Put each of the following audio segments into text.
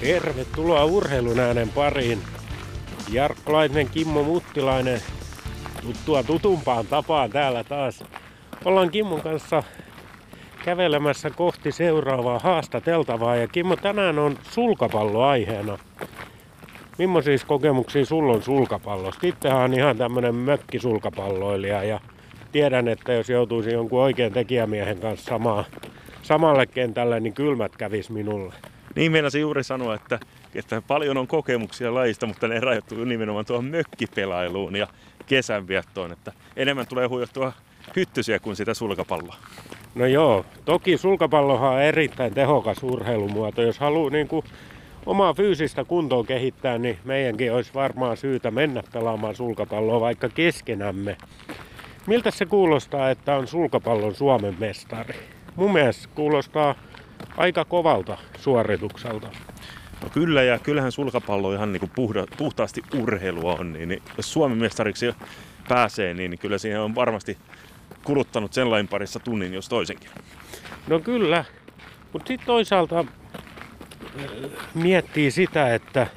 Tervetuloa urheilun äänen pariin. Jarkko Laitinen, Kimmo Muttilainen tuttua tutumpaan tapaan täällä taas. Ollaan Kimmon kanssa kävelemässä kohti seuraavaa haastateltavaa ja Kimmo tänään on sulkapallo aiheena. Millaisia kokemuksia sulla on sulkapallosta? Itsehän on ihan tämmönen mökkisulkapalloilija ja tiedän, että jos joutuisi jonkun oikean tekijämiehen kanssa samaa, samalle kentälle, niin kylmät kävis minulle. Niin meinasin juuri sanoa, että, että paljon on kokemuksia lajista, mutta ne rajoittuu nimenomaan tuohon mökkipelailuun ja kesänviettoon. Että enemmän tulee huijottua hyttysiä kuin sitä sulkapalloa. No joo, toki sulkapallohan on erittäin tehokas urheilumuoto. Jos haluaa niin kuin omaa fyysistä kuntoa kehittää, niin meidänkin olisi varmaan syytä mennä pelaamaan sulkapalloa vaikka keskenämme. Miltä se kuulostaa, että on sulkapallon Suomen mestari? Mun mielestä kuulostaa aika kovalta suoritukselta. No kyllä, ja kyllähän sulkapallo ihan niin kuin puhda, puhtaasti urheilua on, niin, niin jos Suomen mestariksi pääsee, niin kyllä siihen on varmasti kuluttanut sen lain parissa tunnin, jos toisenkin. No kyllä, mutta sitten toisaalta äh, miettii sitä, että äh,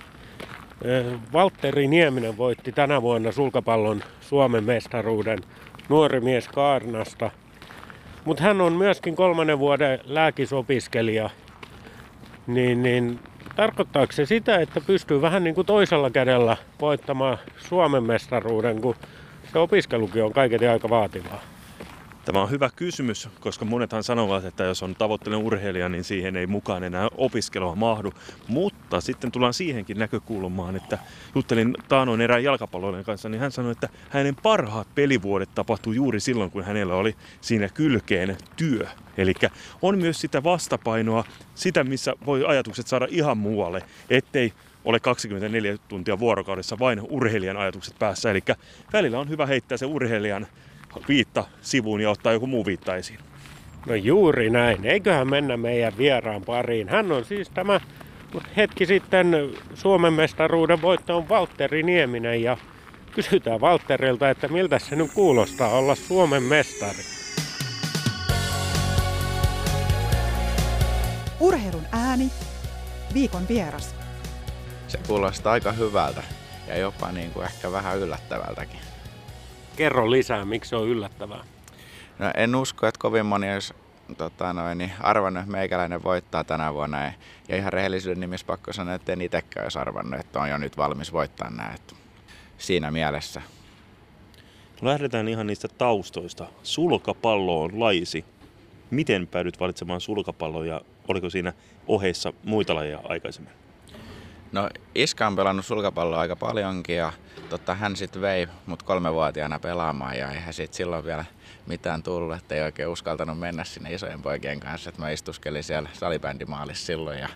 Valtteri Nieminen voitti tänä vuonna sulkapallon Suomen mestaruuden nuori mies Kaarnasta – mutta hän on myöskin kolmannen vuoden lääkisopiskelija. Niin, niin tarkoittaako se sitä, että pystyy vähän niin kuin toisella kädellä voittamaan Suomen mestaruuden, kun se opiskelukin on kaiketi aika vaativaa? Tämä on hyvä kysymys, koska monethan sanovat, että jos on tavoitteellinen urheilija, niin siihen ei mukaan enää opiskelua mahdu. Mutta sitten tullaan siihenkin näkökulmaan, että juttelin Taanoin erään jalkapalloilijan kanssa, niin hän sanoi, että hänen parhaat pelivuodet tapahtui juuri silloin, kun hänellä oli siinä kylkeen työ. Eli on myös sitä vastapainoa, sitä missä voi ajatukset saada ihan muualle, ettei ole 24 tuntia vuorokaudessa vain urheilijan ajatukset päässä. Eli välillä on hyvä heittää se urheilijan viitta sivuun ja ottaa joku muu viitta esiin. No juuri näin. Eiköhän mennä meidän vieraan pariin. Hän on siis tämä hetki sitten Suomen mestaruuden voitto on Valtteri Nieminen ja kysytään Valtterilta, että miltä se nyt kuulostaa olla Suomen mestari. Urheilun ääni, viikon vieras. Se kuulostaa aika hyvältä ja jopa niin kuin ehkä vähän yllättävältäkin. Kerro lisää, miksi se on yllättävää. No, en usko, että kovin moni olisi tota noin, niin arvannut, että meikäläinen voittaa tänä vuonna. Ja, ihan rehellisyyden nimissä pakko sanoa, että en itsekään olisi arvannut, että on jo nyt valmis voittaa näin. Siinä mielessä. Lähdetään ihan niistä taustoista. Sulkapallo on laisi. Miten päädyt valitsemaan sulkapallon ja oliko siinä oheissa muita lajeja aikaisemmin? No iskä on pelannut sulkapalloa aika paljonkin ja totta, hän sitten vei mut kolmevuotiaana pelaamaan ja eihän siitä silloin vielä mitään tullut, että ei oikein uskaltanut mennä sinne isojen poikien kanssa. Että mä istuskelin siellä salibändimaalissa silloin ja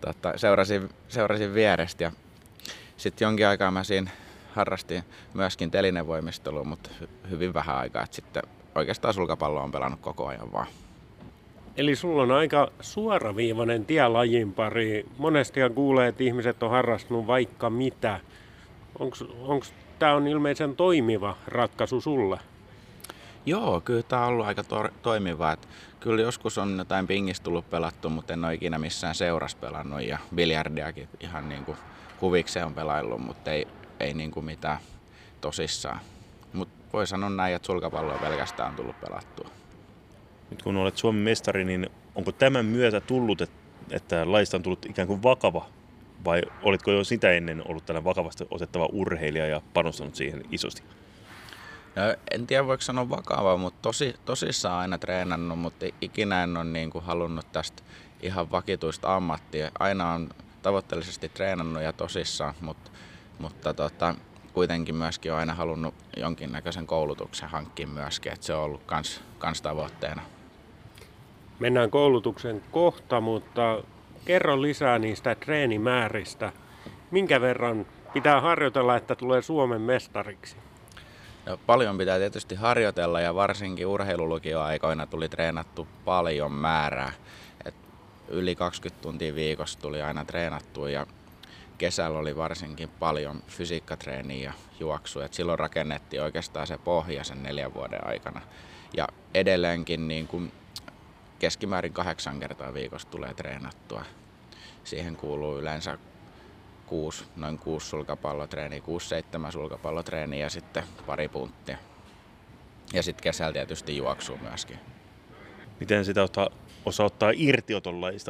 totta, seurasin, seurasin vierestä ja sitten jonkin aikaa mä siinä harrastin myöskin telinevoimistelua, mutta hyvin vähän aikaa. Et sitten oikeastaan sulkapallo on pelannut koko ajan vaan. Eli sulla on aika suoraviivainen tie lajin pari. Monesti kuulee, että ihmiset on harrastanut vaikka mitä. Onko tämä on ilmeisen toimiva ratkaisu sulle? Joo, kyllä tämä on ollut aika to- toimiva. Et kyllä joskus on jotain pingistä tullut pelattu, mutta en ole ikinä missään seurassa pelannut ja biljardiakin ihan niin kuin huvikseen on pelaillut, mutta ei, ei niin kuin mitään tosissaan. Mutta voi sanoa näin, että sulkapalloa pelkästään on tullut pelattua. Nyt kun olet Suomen mestari, niin onko tämän myötä tullut, että laista on tullut ikään kuin vakava vai olitko jo sitä ennen ollut tällä vakavasti otettava urheilija ja panostanut siihen isosti? No, en tiedä voiko sanoa vakava, mutta tosi, tosissaan aina treenannut, mutta ikinä en ole niin kuin halunnut tästä ihan vakituista ammattia. Aina on tavoitteellisesti treenannut ja tosissaan, mutta, mutta tota, kuitenkin myöskin on aina halunnut jonkinnäköisen koulutuksen hankkia myöskin, että se on ollut kans, kans tavoitteena. Mennään koulutuksen kohta, mutta kerro lisää niistä treenimääristä. Minkä verran pitää harjoitella, että tulee Suomen mestariksi? No, paljon pitää tietysti harjoitella ja varsinkin urheilulukioaikoina tuli treenattu paljon määrää. Et yli 20 tuntia viikossa tuli aina treenattu ja kesällä oli varsinkin paljon fysiikkatreeniä ja juoksua. Et silloin rakennettiin oikeastaan se pohja sen neljän vuoden aikana. Ja edelleenkin niin kun keskimäärin kahdeksan kertaa viikossa tulee treenattua. siihen kuuluu yleensä kuusi, noin kuusi sulkapallotreeniä, kuusi seitsemän sulkapallotreeniä ja sitten pari punttia. Ja sitten kesällä tietysti juoksuu myöskin. Miten sitä ottaa, osaa ottaa irti?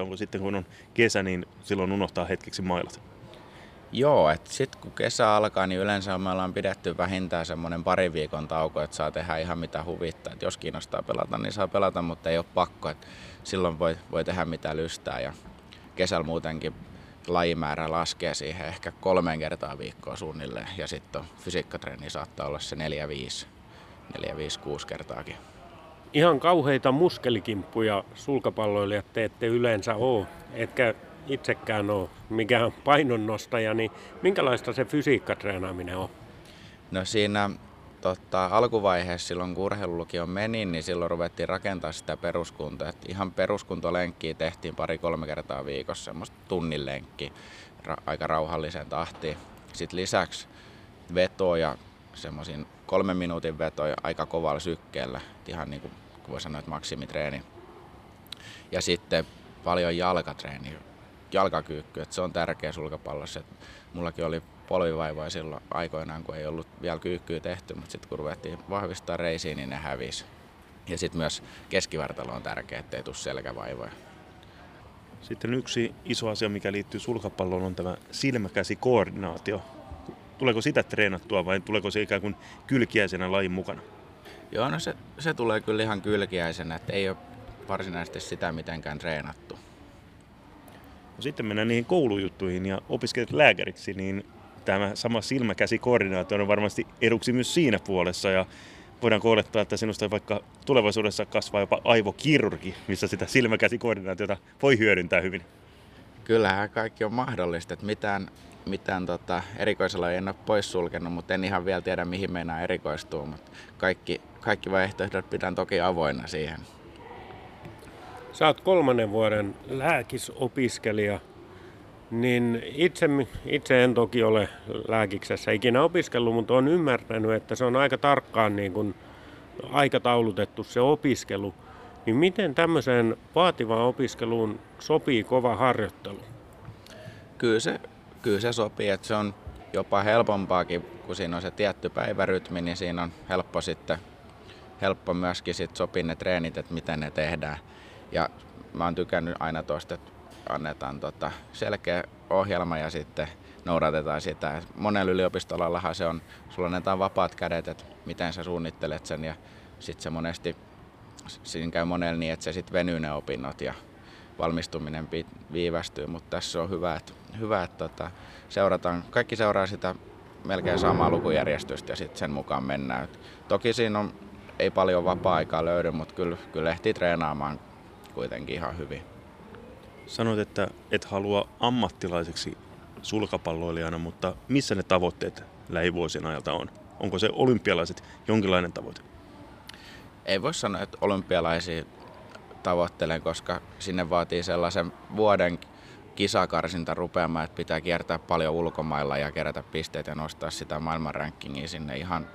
Onko sitten kun on kesä, niin silloin unohtaa hetkeksi mailat? Joo, että sitten kun kesä alkaa, niin yleensä me ollaan pidetty vähintään semmoinen pari viikon tauko, että saa tehdä ihan mitä huvittaa. Et jos kiinnostaa pelata, niin saa pelata, mutta ei ole pakko. Et silloin voi, voi tehdä mitä lystää ja kesällä muutenkin lajimäärä laskee siihen ehkä kolmeen kertaa viikkoa suunnilleen. Ja sitten fysiikkatreeni saattaa olla se 4-5, 4-5-6 kertaakin. Ihan kauheita muskelikimppuja sulkapalloilijat te ette yleensä ole, etkä itsekään ole mikään painonnostaja, niin minkälaista se fysiikkatreenaaminen on? No siinä tota, alkuvaiheessa silloin kun urheilulukio meni, niin silloin ruvettiin rakentaa sitä peruskuntoa. Et ihan peruskuntolenkkiä tehtiin pari-kolme kertaa viikossa, semmoista tunnin lenkki ra- aika rauhalliseen tahtiin. Sitten lisäksi vetoja, semmoisin kolmen minuutin vetoja aika kovalla sykkeellä, Et ihan niin kuin voi sanoa, että maksimitreeni. Ja sitten paljon jalkatreeniä, jalkakyykky, että se on tärkeä sulkapallossa. Et mullakin oli polvivaivoja silloin aikoinaan, kun ei ollut vielä kyykkyä tehty, mutta sitten kun ruvettiin vahvistaa reisiin, niin ne hävisi. Ja sitten myös keskivartalo on tärkeä, ettei tule selkävaivoja. Sitten yksi iso asia, mikä liittyy sulkapalloon, on tämä silmäkäsikoordinaatio. Tuleeko sitä treenattua vai tuleeko se ikään kuin kylkiäisenä lajin mukana? Joo, no se, se tulee kyllä ihan kylkiäisenä, että ei ole varsinaisesti sitä mitenkään treenattu. No sitten mennään niihin koulujuttuihin ja opiskelet lääkäriksi, niin tämä sama silmäkäsikoordinaatio on varmasti eduksi myös siinä puolessa ja voidaanko olettaa, että sinusta vaikka tulevaisuudessa kasvaa jopa aivokirurgi, missä sitä silmäkäsikoordinaatiota voi hyödyntää hyvin? Kyllähän kaikki on mahdollista, että mitään, mitään tota, erikoisella en ole poissulkenut, mutta en ihan vielä tiedä mihin meinaa erikoistuu, mutta kaikki, kaikki vaihtoehdot pidän toki avoinna siihen. Sä oot kolmannen vuoden lääkisopiskelija, niin itse, itse en toki ole lääkiksessä ikinä opiskellut, mutta olen ymmärtänyt, että se on aika tarkkaan niin kuin aikataulutettu se opiskelu. Niin miten tämmöiseen vaativaan opiskeluun sopii kova harjoittelu? Kyllä se, kyllä se sopii, että se on jopa helpompaakin, kun siinä on se tietty päivärytmi, niin siinä on helppo sitten helppo myöskin sit sopia ne treenit, että miten ne tehdään. Ja mä oon tykännyt aina tuosta, että annetaan tota selkeä ohjelma ja sitten noudatetaan sitä. Monella yliopistolallahan se on, sulla annetaan vapaat kädet, että miten sä suunnittelet sen ja sitten se monesti, siinä käy monella niin, että se sitten venyy ne opinnot ja valmistuminen viivästyy, mutta tässä on hyvä, että, hyvä, että tota, seurataan, kaikki seuraa sitä melkein samaa lukujärjestystä ja sitten sen mukaan mennään. Et toki siinä on, ei paljon vapaa-aikaa löydy, mutta kyllä, kyllä ehtii treenaamaan kuitenkin ihan hyvin. Sanoit, että et halua ammattilaiseksi sulkapalloilijana, mutta missä ne tavoitteet lähivuosien ajalta on? Onko se olympialaiset jonkinlainen tavoite? Ei voi sanoa, että olympialaisia tavoittelen, koska sinne vaatii sellaisen vuoden kisakarsinta rupeamaan, että pitää kiertää paljon ulkomailla ja kerätä pisteitä ja nostaa sitä maailman rankingia sinne ihan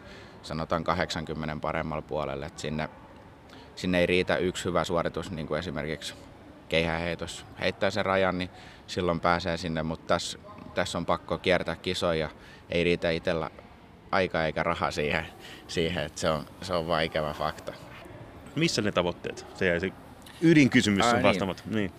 sanotaan 80 paremmalla puolelle. Että sinne, sinne ei riitä yksi hyvä suoritus, niin kuin esimerkiksi keihäheitos heittää sen rajan, niin silloin pääsee sinne, mutta tässä, tässä on pakko kiertää kisoja. Ei riitä itsellä aika eikä raha siihen, siihen että se on, se on vaikea fakta. Missä ne tavoitteet? Se jäi se ydinkysymys Ai on niin. vastaamat. Niin. niin.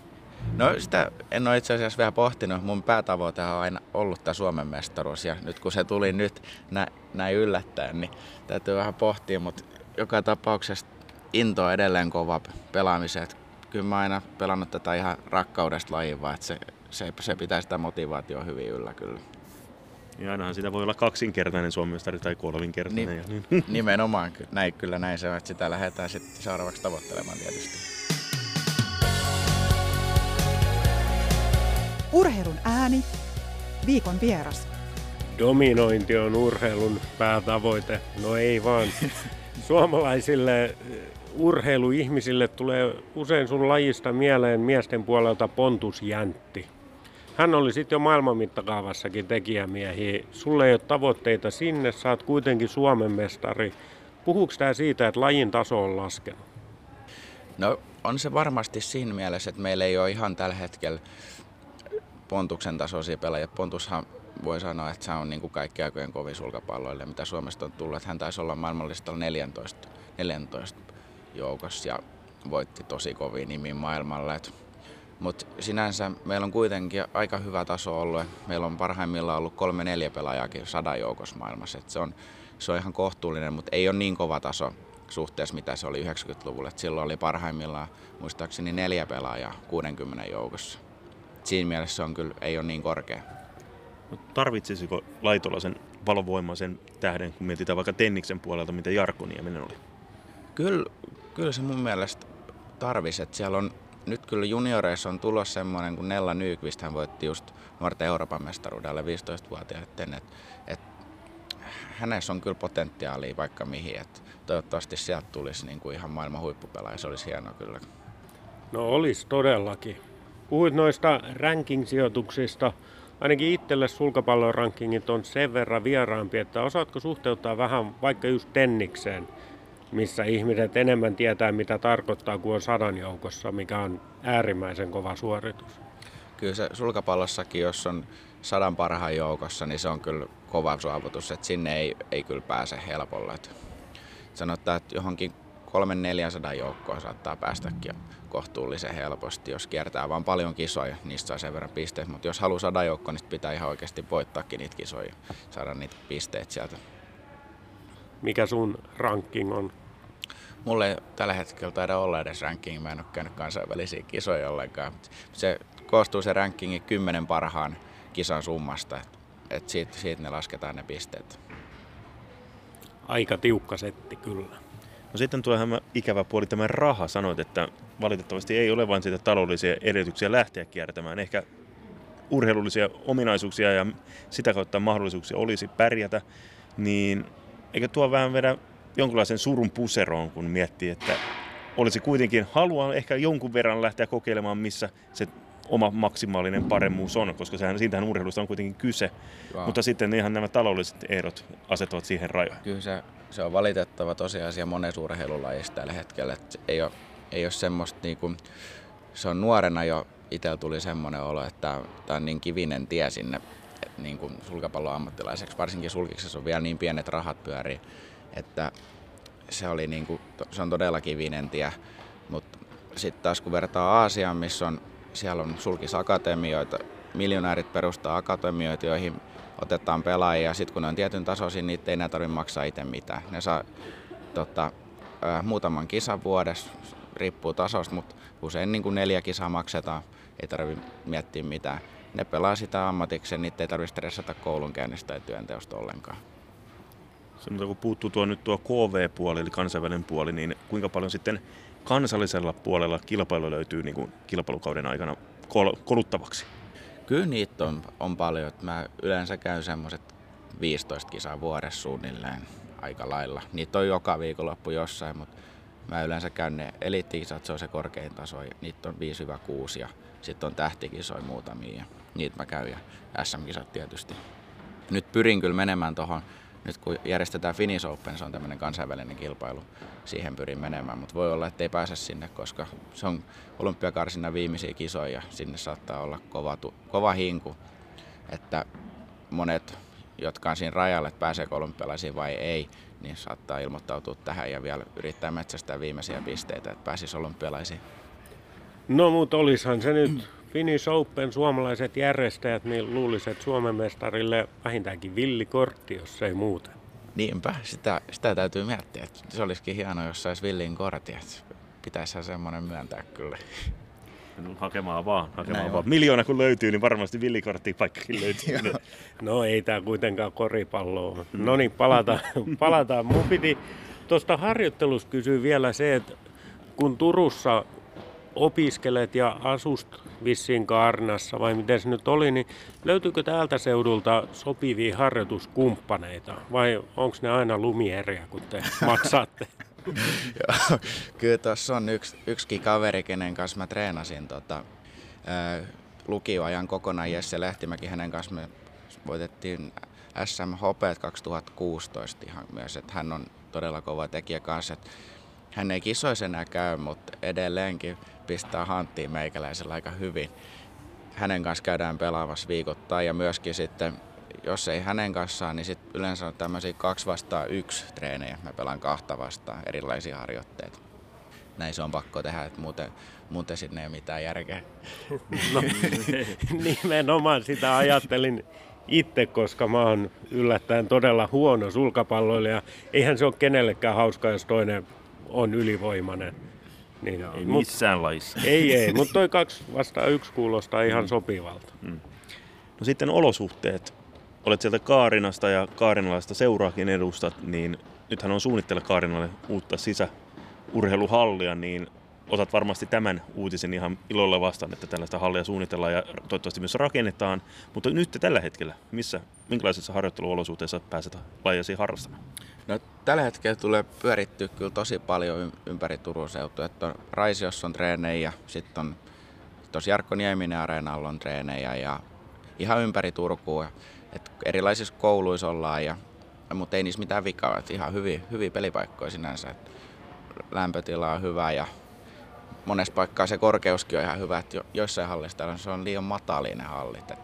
No sitä en ole itse asiassa vielä pohtinut. Mun päätavoite on aina ollut tämä Suomen mestaruus ja nyt kun se tuli nyt nä, näin yllättäen, niin täytyy vähän pohtia, mutta joka tapauksessa into on edelleen kova pelaamiseen. Et Kyllä mä aina pelannut tätä ihan rakkaudesta lajiin, vaan että se, se, se pitää sitä motivaatioa hyvin yllä kyllä. Ja ainahan sitä voi olla kaksinkertainen suomestari tai kolminkertainen. Niin. Ja niin. Nimenomaan, ky- näin, kyllä näin se on, että sitä lähdetään sitten seuraavaksi tavoittelemaan tietysti. Urheilun ääni. Viikon vieras. Dominointi on urheilun päätavoite. No ei vaan. Suomalaisille eh, urheiluihmisille tulee usein sun lajista mieleen miesten puolelta Pontus Jäntti. Hän oli sitten jo maailman mittakaavassakin tekijämiehiä. Sulle ei ole tavoitteita sinne, sä oot kuitenkin Suomen mestari. Puhuuko tämä siitä, että lajin taso on laskenut? No on se varmasti siinä mielessä, että meillä ei ole ihan tällä hetkellä Pontuksen tasoisia pelaajia. Pontushan voi sanoa, että se on niin kuin kaikki aikojen kovin sulkapalloille, mitä Suomesta on tullut. Hän taisi olla maailmanlistalla 14, 14 joukossa ja voitti tosi kovin nimi maailmalla. Mutta sinänsä meillä on kuitenkin aika hyvä taso ollut. Meillä on parhaimmillaan ollut kolme neljä pelaajaakin sadan joukossa maailmassa. Et se, on, se on ihan kohtuullinen, mutta ei ole niin kova taso suhteessa, mitä se oli 90-luvulla. Et silloin oli parhaimmillaan muistaakseni neljä pelaajaa 60 joukossa. Siinä mielessä se on kyllä, ei ole niin korkea. Tarvitsisiko Laitola sen valovoimaisen tähden, kun mietitään vaikka Tenniksen puolelta, mitä Jarkko Nieminen oli? Kyllä, kyllä se mun mielestä tarvisi. Että siellä on, nyt kyllä junioreissa on tulossa semmoinen, kun Nella Nyqvist hän voitti just nuorten Euroopan mestaruudelle 15-vuotiaiden. Että et, hänessä on kyllä potentiaalia vaikka mihin. Et toivottavasti sieltä tulisi niin kuin ihan maailman huippupelaaja. Se olisi hienoa kyllä. No olisi todellakin. Puhuit noista ranking-sijoituksista. Ainakin itselle sulkapallon rankingit on sen verran vieraampi, että osaatko suhteuttaa vähän vaikka just tennikseen, missä ihmiset enemmän tietää, mitä tarkoittaa, kuin on sadan joukossa, mikä on äärimmäisen kova suoritus. Kyllä se sulkapallossakin, jos on sadan parhaan joukossa, niin se on kyllä kova saavutus, että sinne ei, ei kyllä pääse helpolla. sanotaan, että johonkin 300-400 joukkoon saattaa päästäkin kohtuullisen helposti, jos kiertää vaan paljon kisoja, niistä saa sen verran pisteet. Mutta jos haluaa saada joukkoon, niin pitää ihan oikeasti voittaakin niitä kisoja, saada niitä pisteet sieltä. Mikä sun ranking on? Mulla ei tällä hetkellä taida olla edes ranking, mä en ole käynyt kansainvälisiä kisoja ollenkaan. Se koostuu se rankingi kymmenen parhaan kisan summasta, että et siitä, siitä ne lasketaan ne pisteet. Aika tiukka setti kyllä. No sitten tuo ikävä puoli tämä raha. Sanoit, että valitettavasti ei ole vain sitä taloudellisia edellytyksiä lähteä kiertämään. Ehkä urheilullisia ominaisuuksia ja sitä kautta mahdollisuuksia olisi pärjätä, niin eikö tuo vähän vedä jonkinlaisen surun puseroon, kun miettii, että olisi kuitenkin halua ehkä jonkun verran lähteä kokeilemaan, missä se oma maksimaalinen paremmuus on, koska sehän, siitähän urheilusta on kuitenkin kyse. Wow. Mutta sitten ihan nämä taloudelliset ehdot asettavat siihen rajoja. Kyllä se, se on valitettava tosiasia monen urheilulajissa tällä hetkellä. Että ei, ole, ei ole semmoista, niin kuin, se on nuorena jo itsellä tuli semmoinen olo, että tämä on niin kivinen tie sinne niin kuin sulkapallon ammattilaiseksi. Varsinkin sulkiksessa on vielä niin pienet rahat pyörii, että se, oli niin kuin, se on todella kivinen tie. Mutta sitten taas kun vertaa Aasiaan, missä on siellä on sulkisakatemioita, miljonäärit perustaa akatemioita, joihin otetaan pelaajia. Sitten kun ne on tietyn tasoisin, niin ei enää tarvitse maksaa itse mitään. Ne saa tota, muutaman kisan vuodessa, riippuu tasosta, mutta usein niin kuin neljä kisaa maksetaan, ei tarvitse miettiä mitään. Ne pelaa sitä ammatikseen, niitä ei tarvitse stressata koulunkäynnistä tai työnteosta ollenkaan. Se, kun puuttuu tuo nyt tuo KV-puoli, eli kansainvälinen puoli, niin kuinka paljon sitten kansallisella puolella kilpailu löytyy niin kuin kilpailukauden aikana kol- koluttavaksi? Kyllä niitä on, on paljon. Mä yleensä käyn semmoiset 15 kisaa vuodessa suunnilleen aika lailla. Niitä on joka viikonloppu jossain, mutta mä yleensä käyn ne eliittikisat, se on se korkein taso. Ja niitä on 5-6 ja sitten on tähtikisoja muutamia ja niitä mä käyn ja SM-kisat tietysti. Nyt pyrin kyllä menemään tuohon nyt kun järjestetään Finnish Open, se on tämmöinen kansainvälinen kilpailu, siihen pyrin menemään, mutta voi olla, että ei pääse sinne, koska se on olympiakarsinnan viimeisiä kisoja, sinne saattaa olla kova, kova hinku, että monet, jotka on siinä rajalla, että pääseekö olympialaisiin vai ei, niin saattaa ilmoittautua tähän ja vielä yrittää metsästää viimeisiä pisteitä, että pääsisi olympialaisiin. No mutta olisihan se nyt Finnish Open suomalaiset järjestäjät, niin luulisin, että Suomen mestarille vähintäänkin villikortti, jos ei muuta. Niinpä, sitä, sitä täytyy miettiä. Että se olisikin hienoa, jos saisi villin kortti. Pitäisi semmoinen myöntää kyllä. Hakemaan vaan, hakemaan Näin vaan. On. Miljoona kun löytyy, niin varmasti villikortti paikkakin löytyy. no ei tämä kuitenkaan koripallo ole. No niin, palataan. palataan. Mun piti tuosta harjoittelusta kysyä vielä se, että kun Turussa opiskelet ja asust vissiin Kaarnassa vai miten se nyt oli, niin löytyykö täältä seudulta sopivia harjoituskumppaneita vai onko ne aina lumieriä, kun te maksaatte? Joo, kyllä tuossa on yksi, yksikin kaveri, kenen kanssa mä treenasin tota, ää, lukioajan kokonaan Jesse Lehtimäki, hänen kanssa me voitettiin SM Hopeet 2016 ihan myös, että hän on todella kova tekijä kanssa. Että hän ei kisoissa enää käy, mutta edelleenkin pistää hanttiin meikäläisellä aika hyvin. hänen kanssa käydään pelaamassa viikoittain ja myöskin sitten jos ei hänen kanssaan, niin sitten yleensä on tämmöisiä kaksi vastaan yksi treenejä. Mä pelaan kahta vastaan erilaisia harjoitteita. Näin se on pakko tehdä, että muuten, muuten sinne ei ole mitään järkeä. No, nimenomaan sitä ajattelin itse, koska mä oon yllättäen todella huono sulkapalloilija. Eihän se ole kenellekään hauska, jos toinen on ylivoimainen. Niin, ei mut, missään lajissa. Ei, ei, mutta toi kaksi vastaan yksi kuulostaa ihan mm. sopivalta. Mm. No sitten olosuhteet. Olet sieltä Kaarinasta ja kaarinalaista seuraakin edustat, niin nythän on suunnitteilla Kaarinalle uutta sisäurheiluhallia, niin otat varmasti tämän uutisen ihan ilolla vastaan, että tällaista hallia suunnitellaan ja toivottavasti myös rakennetaan. Mutta nyt tällä hetkellä, missä, minkälaisissa harjoitteluolosuhteissa pääset lajiasi harrastamaan? No, tällä hetkellä tulee pyörittyä kyllä tosi paljon ympäri Turun seutua. Että on Raisiossa on treenejä, sitten on tuossa Jarkko Nieminen areenalla on treenejä ja ihan ympäri Turkua. Et erilaisissa kouluissa ollaan, ja, mutta ei niissä mitään vikaa. Et ihan hyviä, hyviä pelipaikkoja sinänsä. Et lämpötila on hyvä ja monessa paikkaa se korkeuskin on ihan hyvä, että jo, joissain hallissa se on liian matalinen hallit. Että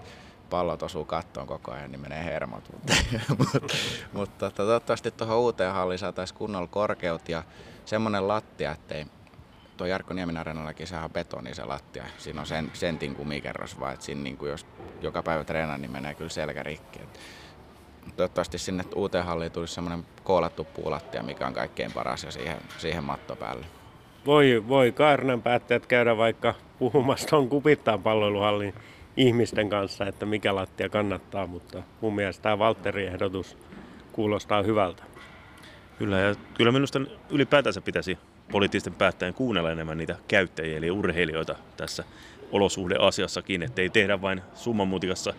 pallot osuu kattoon koko ajan, niin menee hermot. mutta mut, tota, toivottavasti tuohon uuteen halliin saataisiin kunnolla korkeut ja semmoinen lattia, ettei tuo Jarkko Niemin areenallakin on betoni se lattia. Siinä on sen, sentin kumikerros vaan, että siinä niin kuin jos joka päivä treenaa, niin menee kyllä selkä rikki. Et toivottavasti sinne uuteen halliin tulisi semmoinen koolattu puulattia, mikä on kaikkein paras ja siihen, siihen matto päälle voi, voi Kaarnan päättäjät käydä vaikka puhumassa tuon kupittaan palloiluhallin ihmisten kanssa, että mikä lattia kannattaa, mutta mun mielestä tämä Valtterin ehdotus kuulostaa hyvältä. Kyllä, ja kyllä minusta ylipäätänsä pitäisi poliittisten päättäjien kuunnella enemmän niitä käyttäjiä, eli urheilijoita tässä olosuhdeasiassakin, ettei tehdä vain summanmutikassa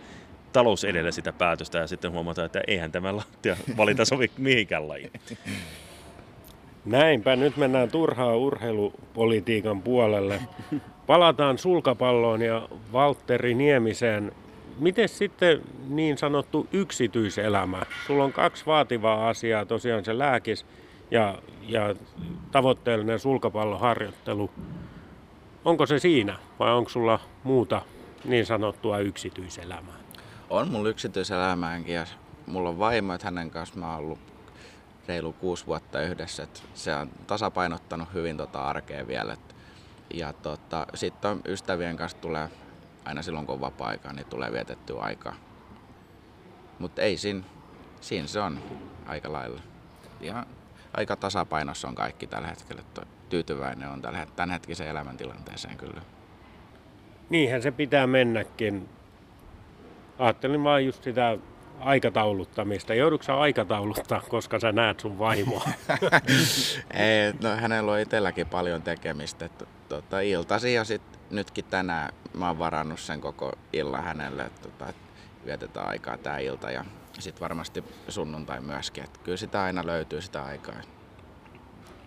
talous edellä sitä päätöstä ja sitten huomata, että eihän tämä lattia valita sovi mihinkään lajiin. Näinpä, nyt mennään turhaa urheilupolitiikan puolelle. Palataan sulkapalloon ja Valtteri Niemiseen. Miten sitten niin sanottu yksityiselämä? Sulla on kaksi vaativaa asiaa, tosiaan se lääkis ja, ja tavoitteellinen sulkapalloharjoittelu. Onko se siinä vai onko sulla muuta niin sanottua yksityiselämää? On mulla yksityiselämäänkin ja mulla on vaimo, että hänen kanssa mä oon ollut reilu kuusi vuotta yhdessä. Et se on tasapainottanut hyvin tota arkea vielä. Et, ja tota, sitten ystävien kanssa tulee, aina silloin kun on vapaa-aikaa, niin tulee vietettyä aikaa. Mutta ei siinä, siinä se on aika lailla. Ihan aika tasapainossa on kaikki tällä hetkellä. Tyytyväinen on tällä, tämänhetkisen elämäntilanteeseen kyllä. Niinhän se pitää mennäkin. Ajattelin vaan just sitä aikatauluttamista. Joudutko aikatauluttaa, koska sä näet sun vaimoa? Ei, no hänellä on itselläkin paljon tekemistä. Tota, iltasi ja sit nytkin tänään mä oon varannut sen koko illan hänelle, että tota, vietetään aikaa tää ilta ja sitten varmasti sunnuntai myöskin. Et kyllä sitä aina löytyy sitä aikaa.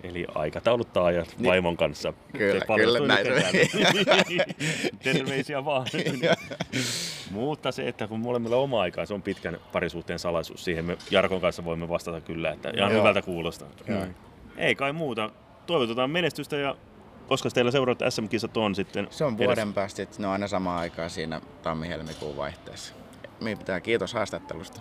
Eli aikatauluttaa ajat niin. vaimon kanssa. Kyllä, kyllä näin. Terveisiä vaan. Mutta se, että kun molemmilla on oma aikaa, se on pitkän parisuhteen salaisuus. Siihen me Jarkon kanssa voimme vastata kyllä, että ihan Joo. hyvältä kuulostaa. Mm. Ei kai muuta. Toivotetaan menestystä ja koska teillä seuraavat SM-kisat on sitten Se on vuoden edessä. päästä, ne on aina samaan aikaan siinä tammi-helmikuun vaihteessa. Me pitää kiitos haastattelusta.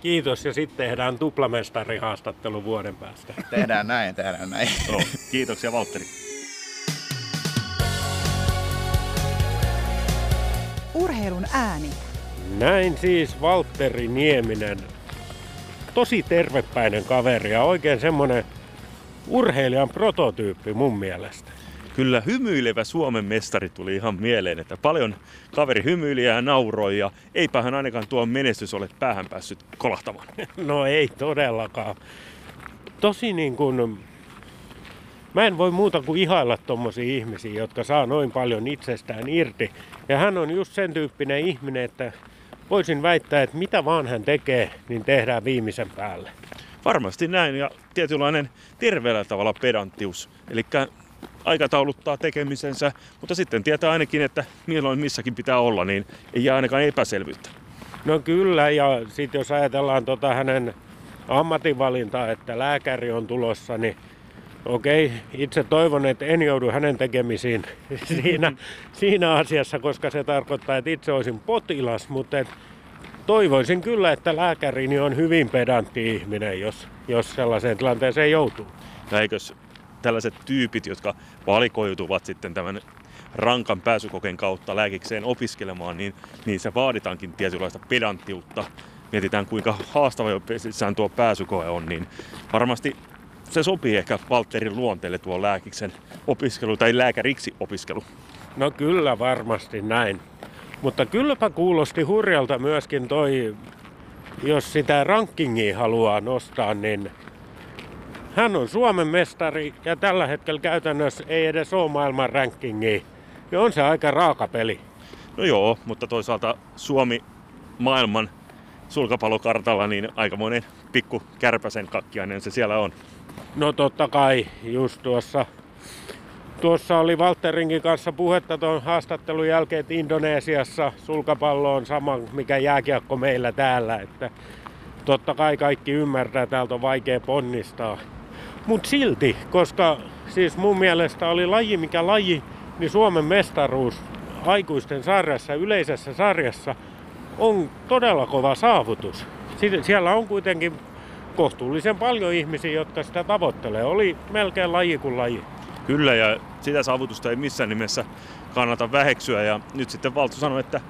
Kiitos ja sitten tehdään tuplamestarihaastattelu vuoden päästä. Tehdään näin, tehdään näin. No, kiitoksia Valtteri. Urheilun ääni. Näin siis Valtteri Nieminen. Tosi tervepäinen kaveri ja oikein semmonen urheilijan prototyyppi mun mielestä. Kyllä hymyilevä Suomen mestari tuli ihan mieleen, että paljon kaveri hymyili ja nauroi ja eipähän ainakaan tuo menestys ole päähän päässyt kolahtamaan. No ei todellakaan. Tosi niin kuin, mä en voi muuta kuin ihailla tommosia ihmisiä, jotka saa noin paljon itsestään irti. Ja hän on just sen tyyppinen ihminen, että voisin väittää, että mitä vaan hän tekee, niin tehdään viimeisen päälle. Varmasti näin ja tietynlainen terveellä tavalla pedanttius. Eli aikatauluttaa tekemisensä, mutta sitten tietää ainakin, että milloin missäkin pitää olla, niin ei jää ainakaan epäselvyyttä. No kyllä, ja sitten jos ajatellaan tota hänen ammatinvalintaa, että lääkäri on tulossa, niin Okei, itse toivon, että en joudu hänen tekemisiin siinä, siinä asiassa, koska se tarkoittaa, että itse olisin potilas, mutta et toivoisin kyllä, että lääkärini on hyvin pedantti ihminen, jos, jos sellaiseen tilanteeseen joutuu. No eikös tällaiset tyypit, jotka valikoituvat sitten tämän rankan pääsykokeen kautta lääkikseen opiskelemaan, niin, niin se vaaditaankin tietynlaista pedanttiutta. Mietitään kuinka haastava jo tuo pääsykoe on, niin varmasti se sopii ehkä Valterin luonteelle tuo lääkiksen opiskelu tai lääkäriksi opiskelu. No kyllä varmasti näin. Mutta kylläpä kuulosti hurjalta myöskin toi, jos sitä rankingia haluaa nostaa, niin hän on Suomen mestari ja tällä hetkellä käytännössä ei edes ole maailman rankingia. Ja on se aika raaka peli. No joo, mutta toisaalta Suomi maailman sulkapallokartalla niin aikamoinen pikku kärpäsen kakkiainen se siellä on. No totta kai, just tuossa, tuossa oli Walterinkin kanssa puhetta tuon haastattelun jälkeen, että Indonesiassa sulkapallo on sama, mikä jääkiekko meillä täällä. Että totta kai kaikki ymmärtää, täältä on vaikea ponnistaa. Mutta silti, koska siis mun mielestä oli laji mikä laji, niin Suomen mestaruus aikuisten sarjassa, yleisessä sarjassa on todella kova saavutus. Siellä on kuitenkin kohtuullisen paljon ihmisiä, jotka sitä tavoittelee. Oli melkein laji kuin laji. Kyllä, ja sitä saavutusta ei missään nimessä kannata väheksyä. Ja nyt sitten Valttu sanoi, että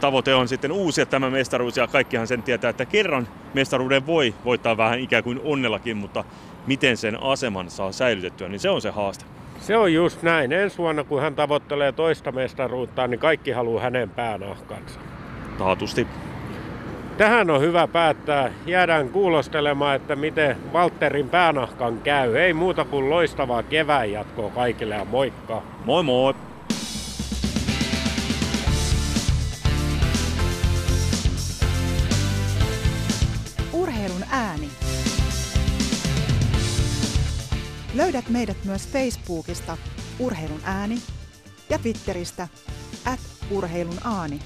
tavoite on sitten uusia tämä mestaruus, ja kaikkihan sen tietää, että kerran mestaruuden voi voittaa vähän ikään kuin onnellakin, mutta miten sen aseman saa säilytettyä, niin se on se haaste. Se on just näin. Ensi vuonna, kun hän tavoittelee toista mestaruutta, niin kaikki haluaa hänen päänahkansa. Taatusti. Tähän on hyvä päättää. Jäädään kuulostelemaan, että miten Walterin päänahkan käy. Ei muuta kuin loistavaa kevään jatkoa kaikille ja moikka. Moi moi! Urheilun ääni. Löydät meidät myös Facebookista Urheilun ääni ja Twitteristä at urheilun aani.